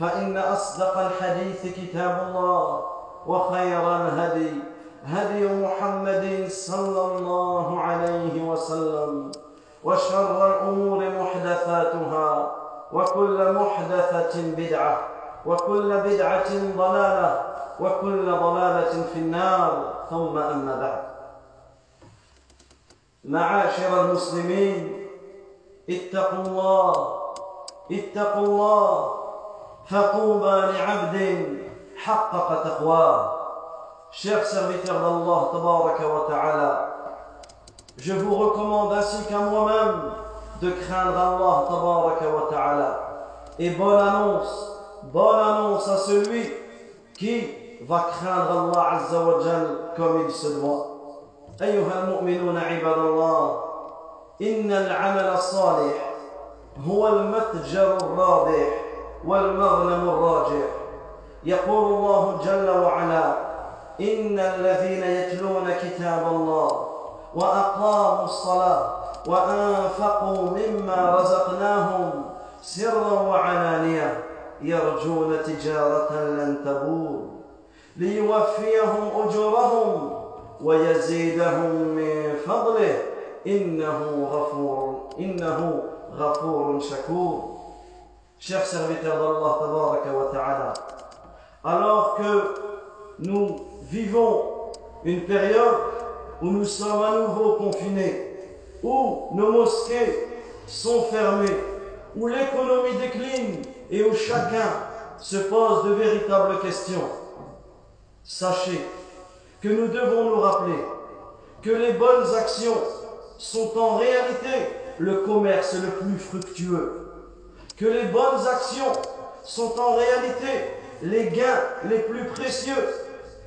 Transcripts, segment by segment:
فإن أصدق الحديث كتاب الله وخير الهدي هدي محمد صلى الله عليه وسلم وشر الأمور محدثاتها وكل محدثة بدعة وكل بدعة ضلالة وكل ضلالة في النار. ثم أما بعد. معاشر المسلمين اتقوا الله اتقوا الله. فطوبى لعبد حقق تقواه Chers serviteurs d'Allah, tabaraka wa ta'ala, je vous recommande ainsi qu'à moi-même de craindre Allah, tabaraka wa ta'ala. Et bonne annonce, bonne annonce à celui qui va craindre Allah azza wa jal comme il se doit. أيها المؤمنون عباد الله إن العمل الصالح هو المتجر الرابح والمغنم الراجح يقول الله جل وعلا إن الذين يتلون كتاب الله وأقاموا الصلاة وأنفقوا مما رزقناهم سرا وعلانية يرجون تجارة لن تبور ليوفيهم أجورهم ويزيدهم من فضله. إنه غفور إنه غفور شكور. Chers serviteurs d'Allah alors que nous vivons une période où nous sommes à nouveau confinés, où nos mosquées sont fermées, où l'économie décline et où chacun se pose de véritables questions, sachez que nous devons nous rappeler que les bonnes actions sont en réalité le commerce le plus fructueux, que les bonnes actions sont en réalité les gains les plus précieux.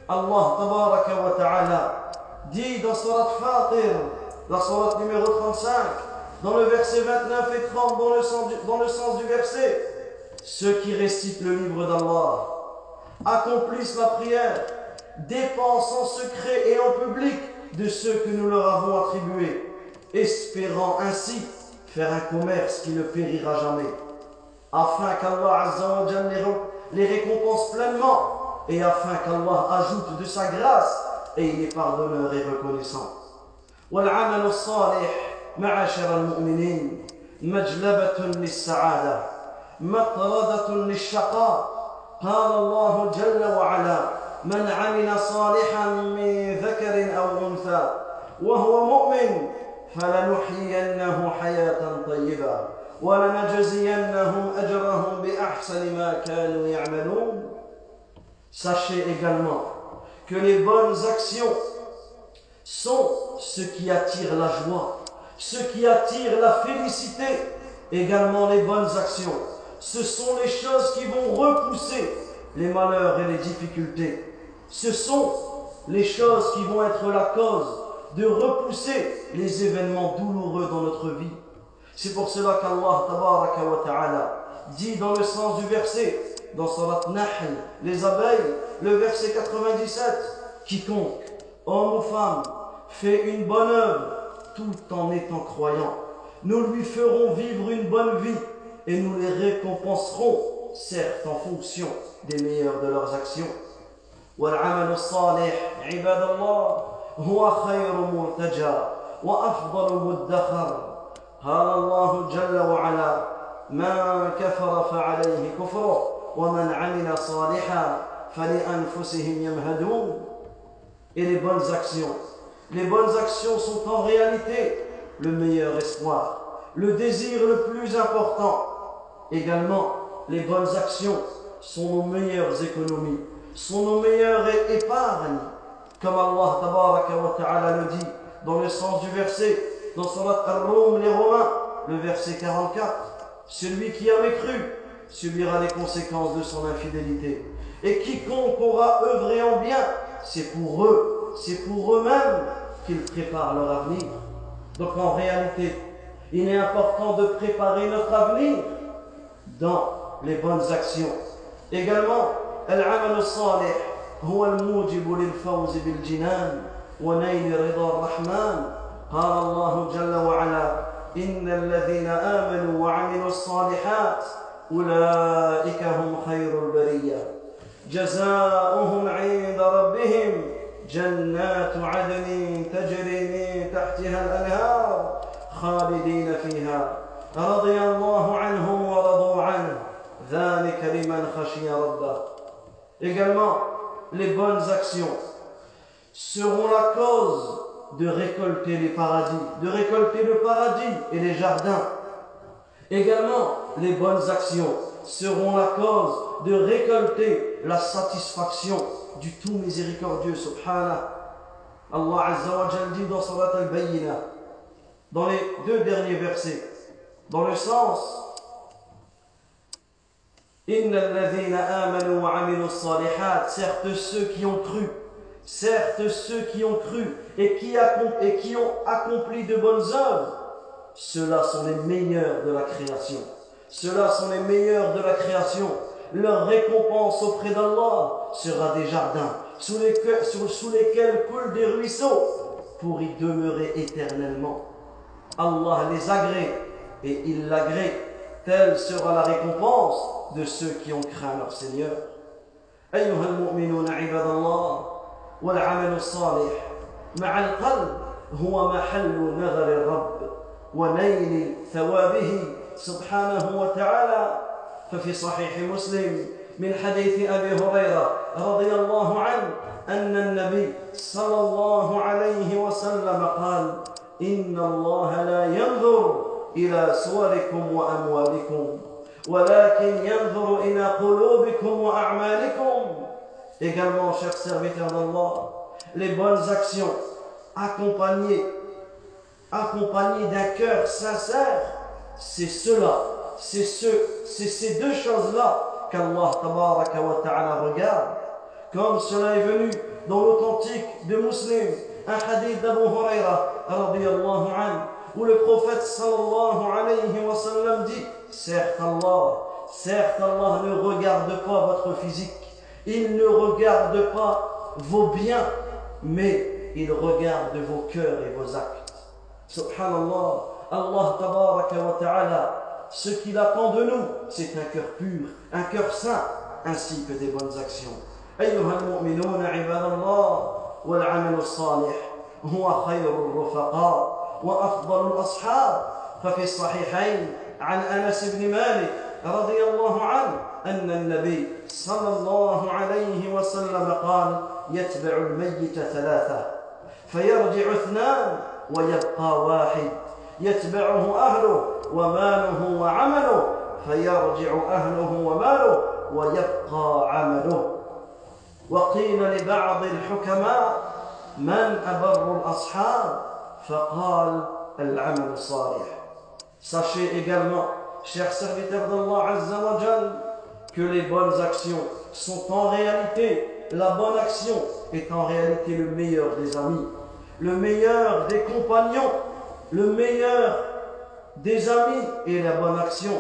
Allah tabaraka ta'ala dit dans Surat Fatir, la Surat numéro 35, dans le verset 29 et 30, dans le sens du, du verset, ceux qui récitent le livre d'Allah accomplissent la prière dépensent en secret et en public de ceux que nous leur avons attribués, espérant ainsi faire un commerce qui ne périra jamais, afin qu'Allah les récompense pleinement et afin qu'Allah ajoute de sa grâce et il est pardonneur et reconnaissant. والعمل الصالح معاشر المؤمنين مجلبة للسعادة مطردة للشقاء قال الله جل وعلا من عمل صالحا من ذكر او انثى وهو مؤمن فلنحيينه حياه طيبه Sachez également que les bonnes actions sont ce qui attire la joie, ce qui attire la félicité, également les bonnes actions. Ce sont les choses qui vont repousser les malheurs et les difficultés. Ce sont les choses qui vont être la cause de repousser les événements douloureux dans notre vie. C'est pour cela qu'Allah tabaraka wa ta'ala dit dans le sens du verset dans Surat Nahl, les abeilles, le verset 97, quiconque, homme ou femme, fait une bonne œuvre tout en étant croyant, nous lui ferons vivre une bonne vie et nous les récompenserons, certes en fonction des meilleures de leurs actions. والعمل الصالح عباد الله هو خير مرتجى وافضل مدخر قال الله جل وعلا من كفر فعليه كفره ومن عمل صالحا فلانفسهم يمهدون et les bonnes actions les bonnes actions sont en réalité le meilleur espoir le désir le plus important également les bonnes actions sont nos meilleures économies sont nos meilleures épargnes. Comme Allah wa ta'ala le dit dans le sens du verset, dans Surat Ar-Rum, les Romains, le verset 44. Celui qui a mécru subira les conséquences de son infidélité. Et quiconque aura œuvré en bien, c'est pour eux, c'est pour eux-mêmes qu'ils préparent leur avenir. Donc en réalité, il est important de préparer notre avenir dans les bonnes actions. Également, العمل الصالح هو الموجب للفوز بالجنان ونيل رضا الرحمن قال الله جل وعلا إن الذين آمنوا وعملوا الصالحات أولئك هم خير البرية. جزاؤهم عند ربهم جنات عدن تجري من تحتها الأنهار خالدين فيها. رضي الله عنهم ورضوا عنه. ذلك لمن خشي ربه. Également, les bonnes actions seront la cause de récolter les paradis, de récolter le paradis et les jardins. Également, les bonnes actions seront la cause de récolter la satisfaction du tout miséricordieux, subhanah. Allah Azza dit dans Surat al-Bayyinah, dans les deux derniers versets, dans le sens certes ceux qui ont cru certes ceux qui ont cru et qui, et qui ont accompli de bonnes œuvres ceux-là sont les meilleurs de la création ceux-là sont les meilleurs de la création leur récompense auprès d'Allah sera des jardins sous lesquels, sous lesquels coulent des ruisseaux pour y demeurer éternellement Allah les agrée et il l'agrée telle sera la récompense de ceux qui ont craint leur Seigneur. أيها المؤمنون عباد الله والعمل الصالح. مع القلب هو محل نظر الرب ونيل ثوابه سبحانه وتعالى. ففي صحيح مسلم من حديث أبي هريرة رضي الله عنه أن النبي صلى الله عليه وسلم قال إن الله لا ينظر إلى صوركم وأموالكم Également, chers serviteurs d'Allah, les bonnes actions accompagnées, accompagnées d'un cœur sincère, c'est cela, c'est ce, c'est ces deux choses-là qu'Allah ta'ala regarde. Comme cela est venu dans l'authentique de Muslim, un hadith d'Abu Huraira, où le prophète sallallahu alayhi wa sallam dit Certes Allah, certes Allah ne regarde pas votre physique, il ne regarde pas vos biens, mais il regarde vos cœurs et vos actes. Subhanallah, Allah tabaraka wa ta'ala, ce qu'il attend de nous, c'est un cœur pur, un cœur saint, ainsi que des bonnes actions. أيها المؤمنون عباد الله والعمل الصالح هو خير الرفقاء وأفضل الأصحاب ففي الصحيحين عن انس بن مالك رضي الله عنه أن النبي صلى الله عليه وسلم قال يتبع الميت ثلاثة فيرجع اثنان ويبقى واحد يتبعه أهله وماله وعمله فيرجع أهله وماله ويبقى عمله. وقيل لبعض الحكماء من أبر الأصحاب؟ فقال العمل الصالح Sachez également, chers serviteurs d'Allah Azzawajal, que les bonnes actions sont en réalité, la bonne action est en réalité le meilleur des amis, le meilleur des compagnons, le meilleur des amis et la bonne action,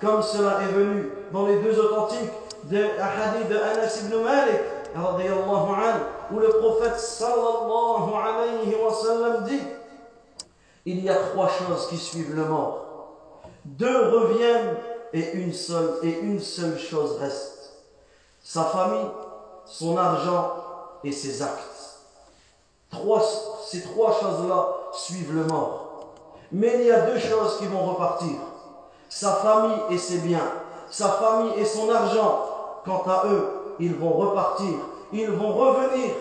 comme cela est venu dans les deux authentiques de hadith de Anas ibn Malik, où le prophète sallallahu alayhi wa sallam dit Il y a trois choses qui suivent le mort. Deux reviennent et une seule, chose reste. Sa famille, son argent et ses actes. Ces trois choses-là suivent le mort. Mais il y a deux choses qui vont repartir. Sa famille et ses biens. Sa famille et son argent. Quant à eux, ils vont repartir. Ils vont revenir.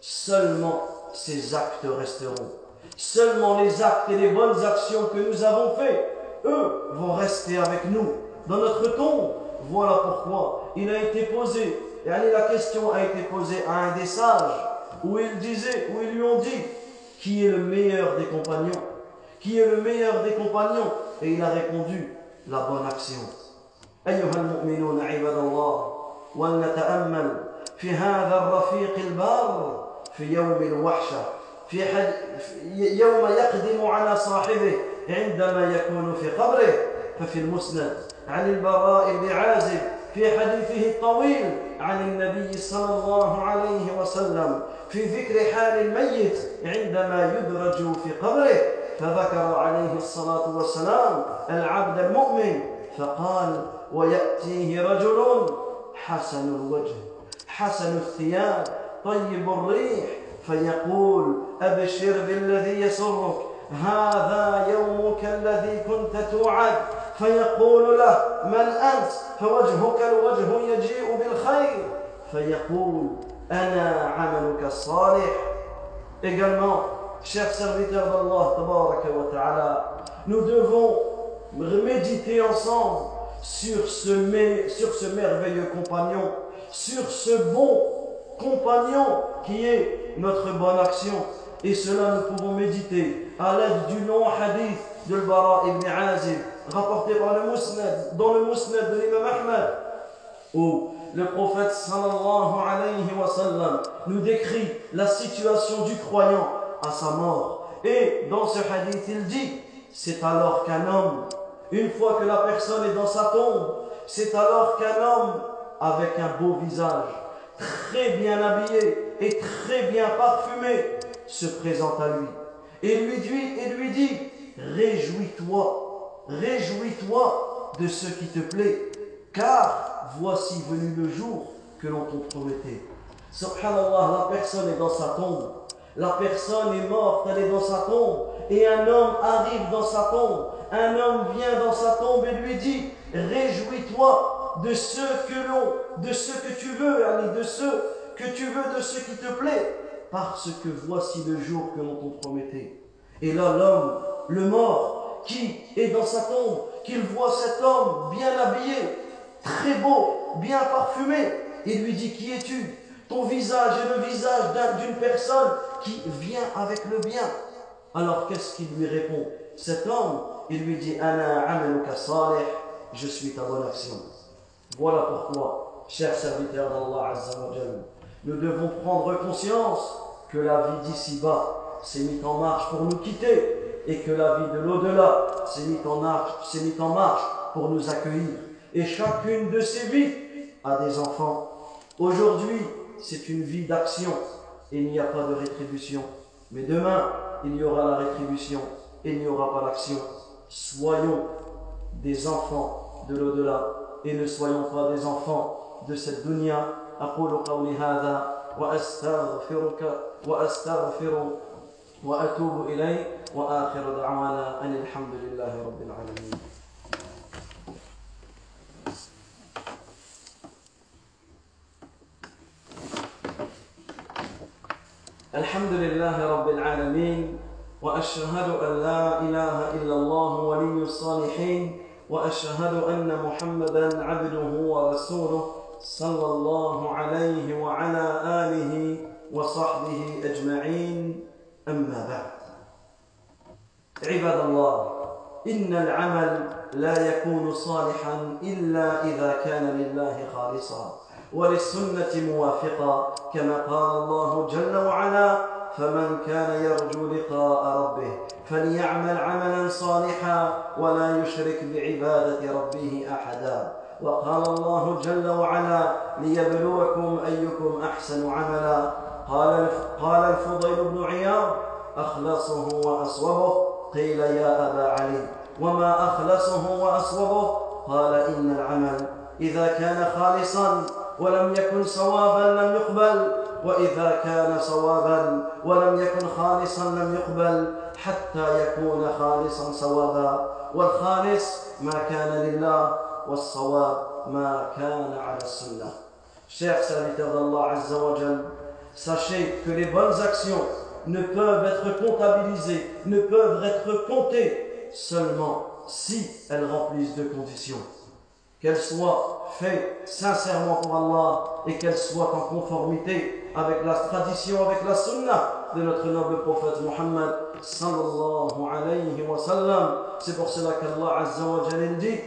Seulement ces actes resteront. Seulement les actes et les bonnes actions que nous avons faites, eux, vont rester avec nous dans notre tombe. Voilà pourquoi il a été posé, et la question a été posée à un des sages, où il disait, où ils lui ont dit, qui est le meilleur des compagnons Qui est le meilleur des compagnons Et il a répondu, la bonne action. أيها المؤمنون عباد الله ولنتأمل في هذا الرفيق البار في يوم الوحشة في حد يوم يقدم على صاحبه عندما يكون في قبره. ففي المسند عن البراء بن عازب في حديثه الطويل عن النبي صلى الله عليه وسلم في ذكر حال الميت عندما يدرج في قبره. فذكر عليه الصلاة والسلام العبد المؤمن فقال ويأتيه رجل حسن الوجه حسن الثياب طيب الريح فيقول أبشر بالذي يسرك هذا يومك الذي كنت توعد فيقول له من أنت فوجهك الوجه يجيء بالخير فيقول أنا عملك الصالح Également, chers serviteurs d'Allah, wa ta'ala, nous devons méditer ensemble sur ce, sur ce merveilleux compagnon, sur ce bon compagnon qui est notre bonne action. et cela, nous pouvons méditer à l'aide du long hadith de Bara ibn Azib, rapporté par le Musnad, dans le Musnad de l'imam Ahmad, où le prophète sallallahu nous décrit la situation du croyant à sa mort. Et dans ce hadith, il dit, c'est alors qu'un homme, une fois que la personne est dans sa tombe, c'est alors qu'un homme avec un beau visage, très bien habillé et très bien parfumé, se présente à lui et lui dit, et lui dit Réjouis-toi, réjouis-toi de ce qui te plaît, car voici venu le jour que l'on t'en promettait. Subhanallah, la personne est dans sa tombe, la personne est morte, elle est dans sa tombe, et un homme arrive dans sa tombe, un homme vient dans sa tombe et lui dit Réjouis-toi de ce que l'on, de ce que tu veux, de ce que tu veux, de ce qui te plaît parce que voici le jour que l'on te promettait. Et là, l'homme, le mort, qui est dans sa tombe, qu'il voit cet homme bien habillé, très beau, bien parfumé, il lui dit, qui es-tu? Ton visage est le visage d'une personne qui vient avec le bien. Alors qu'est-ce qu'il lui répond? Cet homme, il lui dit, Ana je suis ta bonne action. Voilà pourquoi, chers serviteurs d'Allah nous devons prendre conscience que la vie d'ici-bas s'est mise en marche pour nous quitter et que la vie de l'au-delà s'est mise en marche, pour nous accueillir. Et chacune de ces vies a des enfants. Aujourd'hui, c'est une vie d'action et il n'y a pas de rétribution. Mais demain, il y aura la rétribution et il n'y aura pas l'action. Soyons des enfants de l'au-delà et ne soyons pas des enfants de cette dunya. وأستغفرك وأستغفر وأتوب إليه وآخر دعوانا أن الحمد لله رب العالمين. الحمد لله رب العالمين وأشهد أن لا إله إلا الله ولي الصالحين وأشهد أن محمدا عبده ورسوله. صلى الله عليه وعلى آله وصحبه أجمعين. أما بعد عباد الله إن العمل لا يكون صالحا إلا إذا كان لله خالصا وللسنة موافقا كما قال الله جل وعلا فمن كان يرجو لقاء ربه فليعمل عملا صالحا ولا يشرك بعبادة ربه أحدا وقال الله جل وعلا ليبلوكم أيكم أحسن عملا. قال قال الفضيل بن عياض أخلصه وأصوبه. قيل يا أبا علي وما أخلصه وأصوبه؟ قال إن العمل إذا كان خالصا ولم يكن صوابا لم يقبل وإذا كان صوابا ولم يكن خالصا لم يقبل حتى يكون خالصا صوابا. والخالص ما كان لله والصواب ما كان على السنة Chers serviteurs d'Allah Azza wa Jal, sachez que les bonnes actions ne peuvent être comptabilisées, ne peuvent être comptées seulement si elles remplissent deux conditions. Qu'elles soient faites sincèrement pour Allah et qu'elles soient en conformité avec la tradition, avec la sunnah de notre noble prophète Muhammad sallallahu alayhi wa sallam. C'est pour cela qu'Allah Azza wa Jal dit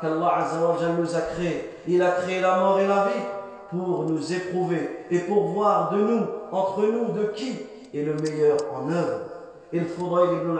qu'Allah Azza wa Jal nous a créé. Il a créé la mort et la vie pour nous éprouver et pour voir de nous, entre nous, de qui est le meilleur en œuvre. Et le ibn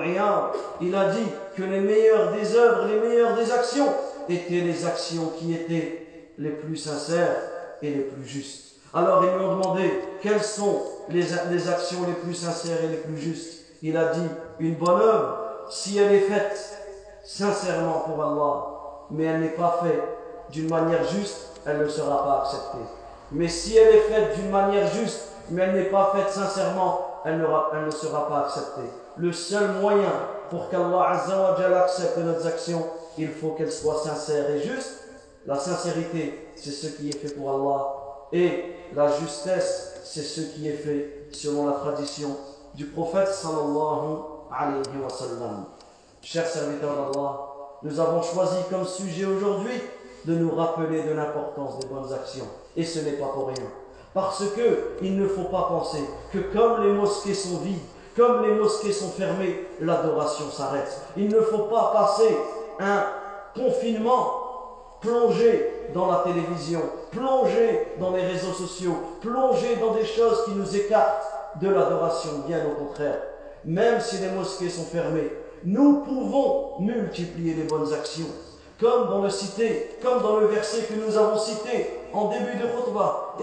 il a dit que les meilleures des œuvres, les meilleures des actions étaient les actions qui étaient les plus sincères et les plus justes. Alors ils lui ont demandé quelles sont les, les actions les plus sincères et les plus justes? Il a dit une bonne œuvre, si elle est faite sincèrement pour Allah, mais elle n'est pas faite d'une manière juste, elle ne sera pas acceptée. Mais si elle est faite d'une manière juste, mais elle n'est pas faite sincèrement, elle, ne sera pas acceptée. Le seul moyen pour qu'Allah accepte notre actions, il faut qu'elle soit sincère et juste. La sincérité, c'est ce qui est fait pour Allah. Et la justesse, c'est ce qui est fait selon la tradition du prophète sallallahu alayhi wa. Chers serviteurs d'Allah, nous avons choisi comme sujet aujourd'hui de nous rappeler de l'importance des bonnes actions. Et ce n'est pas pour rien. Parce que il ne faut pas penser que comme les mosquées sont vides, comme les mosquées sont fermées, l'adoration s'arrête. Il ne faut pas passer un confinement plongé dans la télévision, plongé dans les réseaux sociaux, plongé dans des choses qui nous écartent de l'adoration, bien au contraire. Même si les mosquées sont fermées, nous pouvons multiplier les bonnes actions. Comme dans le cité, comme dans le verset que nous avons cité en début de khutbah.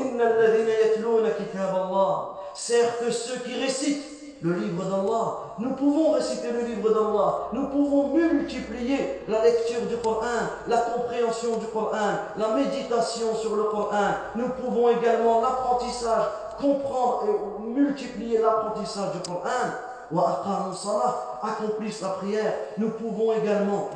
Certes, ceux qui récitent le livre d'Allah. Nous pouvons réciter le livre d'Allah. Nous pouvons multiplier la lecture du Coran, la compréhension du Coran, la méditation sur le Coran. Nous pouvons également l'apprentissage, comprendre et multiplier l'apprentissage du Coran. accomplissent la prière. Nous pouvons également,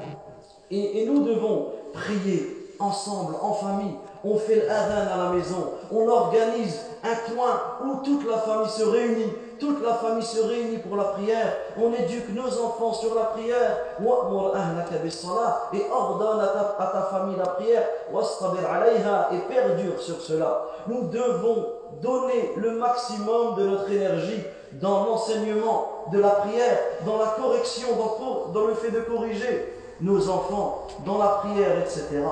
et, et nous devons prier ensemble, en famille. On fait l'adhan à la maison. On organise un coin où toute la famille se réunit toute la famille se réunit pour la prière, on éduque nos enfants sur la prière, et ordonne à ta, à famille la prière, et perdure sur cela. Nous devons donner le maximum de notre énergie dans l'enseignement de la prière, dans la correction, dans le fait de corriger nos enfants, dans la prière, etc.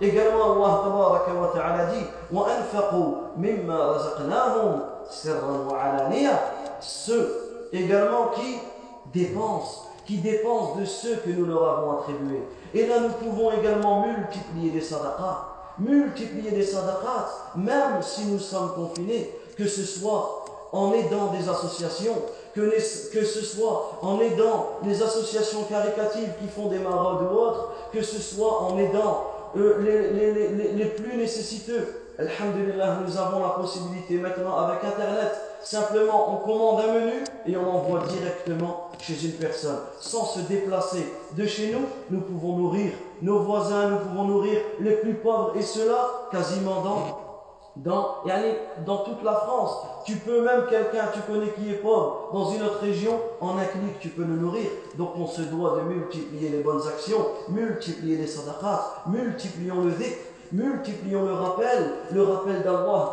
Également, Allah dit ceux également qui dépensent, qui dépensent de ceux que nous leur avons attribués. Et là, nous pouvons également multiplier les sadaqas, multiplier les sadaqas, même si nous sommes confinés, que ce soit en aidant des associations, que, ce soit en aidant les associations caricatives qui font des maraudes ou autres, que ce soit en aidant euh, les, plus nécessiteux. Alhamdulillah, nous avons la possibilité maintenant avec Internet Simplement, on commande un menu et on envoie directement chez une personne. Sans se déplacer de chez nous, nous pouvons nourrir nos voisins, nous pouvons nourrir les plus pauvres et cela quasiment dans dans, dans toute la France. Tu peux même quelqu'un, tu connais qui est pauvre, dans une autre région, en un clic, tu peux le nourrir. Donc on se doit de multiplier les bonnes actions, multiplier les sadaqas, multiplions le dhikr, multiplions le rappel, le rappel d'Allah,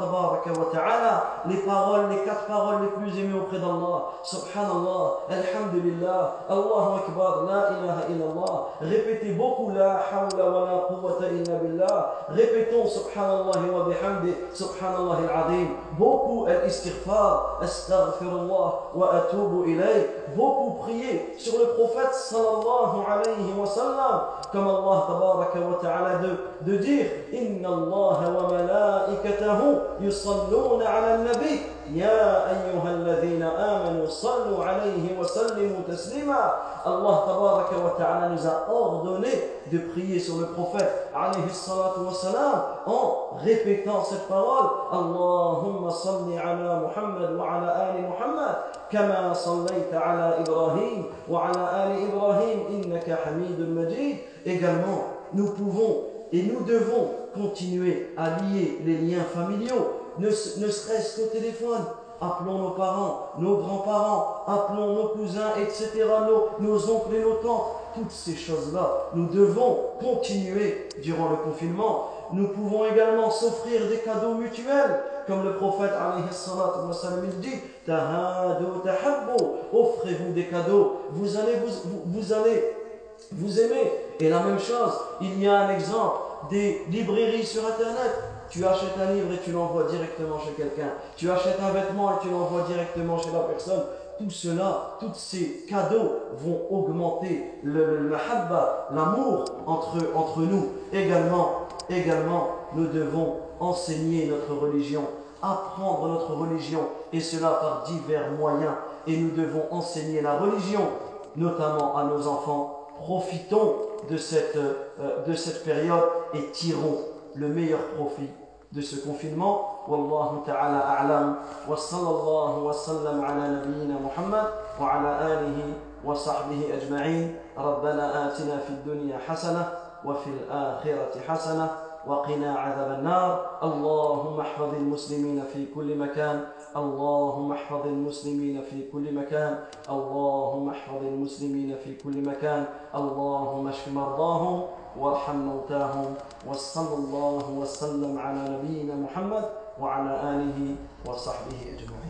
les paroles, les quatre paroles les plus aimées auprès d'Allah, subhanallah, alhamdulillah, Allahu akbar, la ilaha illallah, répétez beaucoup la hawla wa la quwwata illa billah, répétons subhanallah wa bihamdi, subhanallah al-azim, beaucoup al-istighfar, astaghfirullah wa atubu ilayh, beaucoup prier sur le prophète sallallahu alayhi wa sallam, comme Allah tabaraka wa ta'ala de dire إن الله وملائكته يصلون على النبي. يا أيها الذين آمنوا صلوا عليه وسلموا تسليما. الله تبارك وتعالى nous a ordonné de prier sur عليه الصلاة والسلام en répétant cette parole. اللهم صل على محمد وعلى آل محمد كما صليت على إبراهيم وعلى آل إبراهيم إنك حميد مجيد. Également nous pouvons et nous devons continuer à lier les liens familiaux, ne, ne serait-ce qu'au téléphone. Appelons nos parents, nos grands-parents, appelons nos cousins, etc., nos, oncles et nos tantes. Toutes ces choses-là, nous devons continuer durant le confinement. Nous pouvons également s'offrir des cadeaux mutuels, comme le prophète il dit offrez-vous des cadeaux, vous allez vous, vous, allez vous aimez. Et la même chose, il y a un exemple des librairies sur Internet. Tu achètes un livre et tu l'envoies directement chez quelqu'un. Tu achètes un vêtement et tu l'envoies directement chez la personne. Tout cela, tous ces cadeaux vont augmenter le, habba, l'amour entre, entre nous. Également, également, nous devons enseigner notre religion, apprendre notre religion, et cela par divers moyens. Et nous devons enseigner la religion, notamment à nos enfants, profitons de cette, euh, de cette période et tirons le meilleur profit de ce confinement. والله تعالى أعلم وصلى الله وسلم على نبينا محمد وعلى آله وصحبه أجمعين ربنا آتنا في الدنيا حسنة وفي الآخرة حسنة وقنا عذاب النار. اللهم احفظ المسلمين في كل مكان. اللهم احفظ المسلمين في كل مكان. اللهم احفظ المسلمين في كل مكان. اللهم اشف مرضاهم وارحم موتاهم. وصلى الله وسلم على نبينا محمد وعلى آله وصحبه أجمعين.